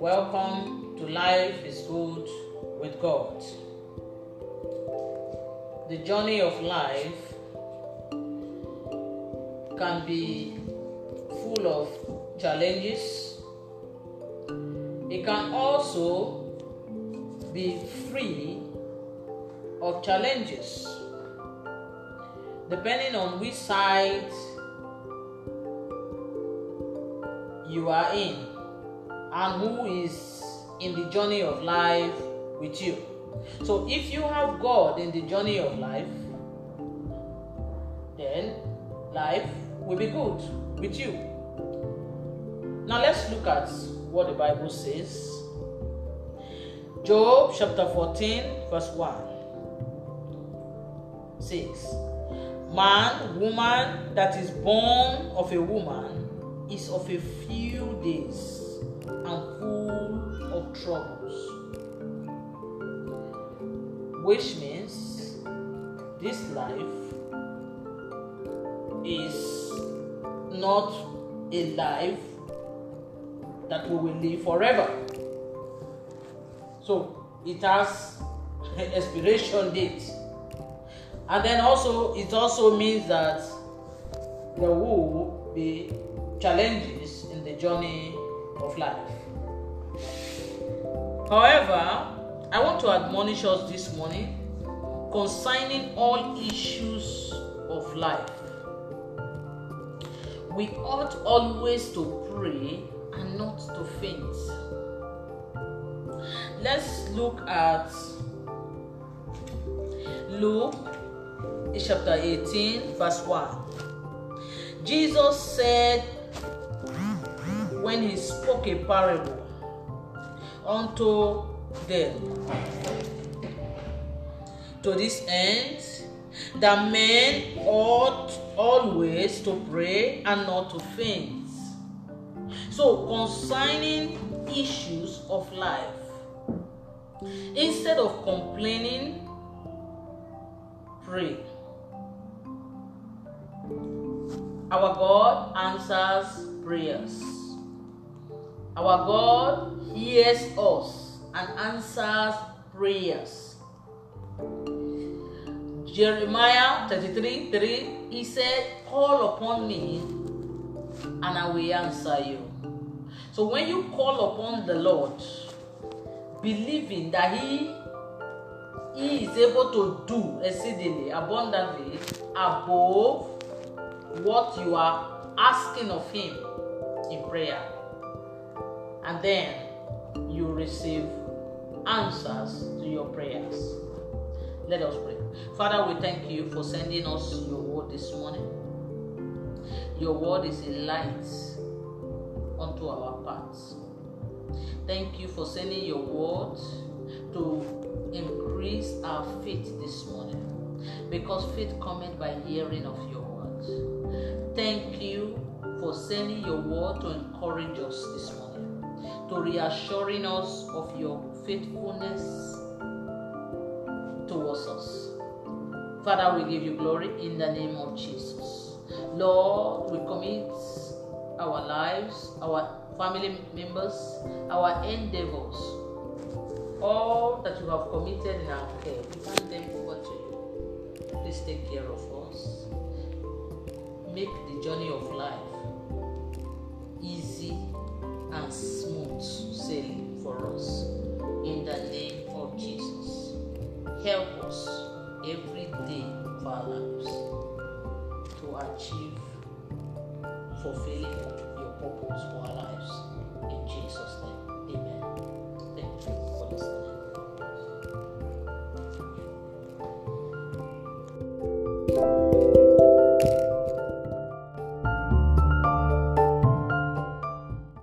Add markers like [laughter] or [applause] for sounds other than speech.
Welcome to Life is Good with God. The journey of life can be full of challenges. It can also be free of challenges, depending on which side you are in and who is in the journey of life with you. So, if you have God in the journey of life, then life will be good with you. Now, let's look at what the Bible says. Job chapter 14, verse 1 says, Man, woman that is born of a woman is of a few days and full of troubles. Which means this life is not a life that we will live forever. So it has an [laughs] expiration date. And then also it also means that there will be challenges in the journey of life. However, I want to admonish us this morning concerning all issues of life. We ought always to pray and not to faint. Let's look at Luke chapter 18, verse 1. Jesus said, when he spoke a parable unto them, to this end, that men ought always to pray and not to faint. So, concerning issues of life, instead of complaining, pray. Our God answers prayers. Our God hears us and answers prayers. Jeremiah 33 3, he said, Call upon me and I will answer you. So when you call upon the Lord, believing that He, he is able to do exceedingly abundantly above what you are asking of Him in prayer, and then you receive answers to your prayers. Let us pray. Father, we thank you for sending us your word this morning. Your word is a light unto our paths. Thank you for sending your word to increase our faith this morning. Because faith cometh by hearing of your. Thank you for sending your word to encourage us this morning, to reassuring us of your faithfulness towards us. Father, we give you glory in the name of Jesus. Lord, we commit our lives, our family members, our endeavors, all that you have committed in our care. We hand them over to you. Please take care of us. Make the journey of life easy and smooth sailing for us. In the name of Jesus. Help us every day of our lives to achieve fulfilling your purpose for our lives. In Jesus' name, amen.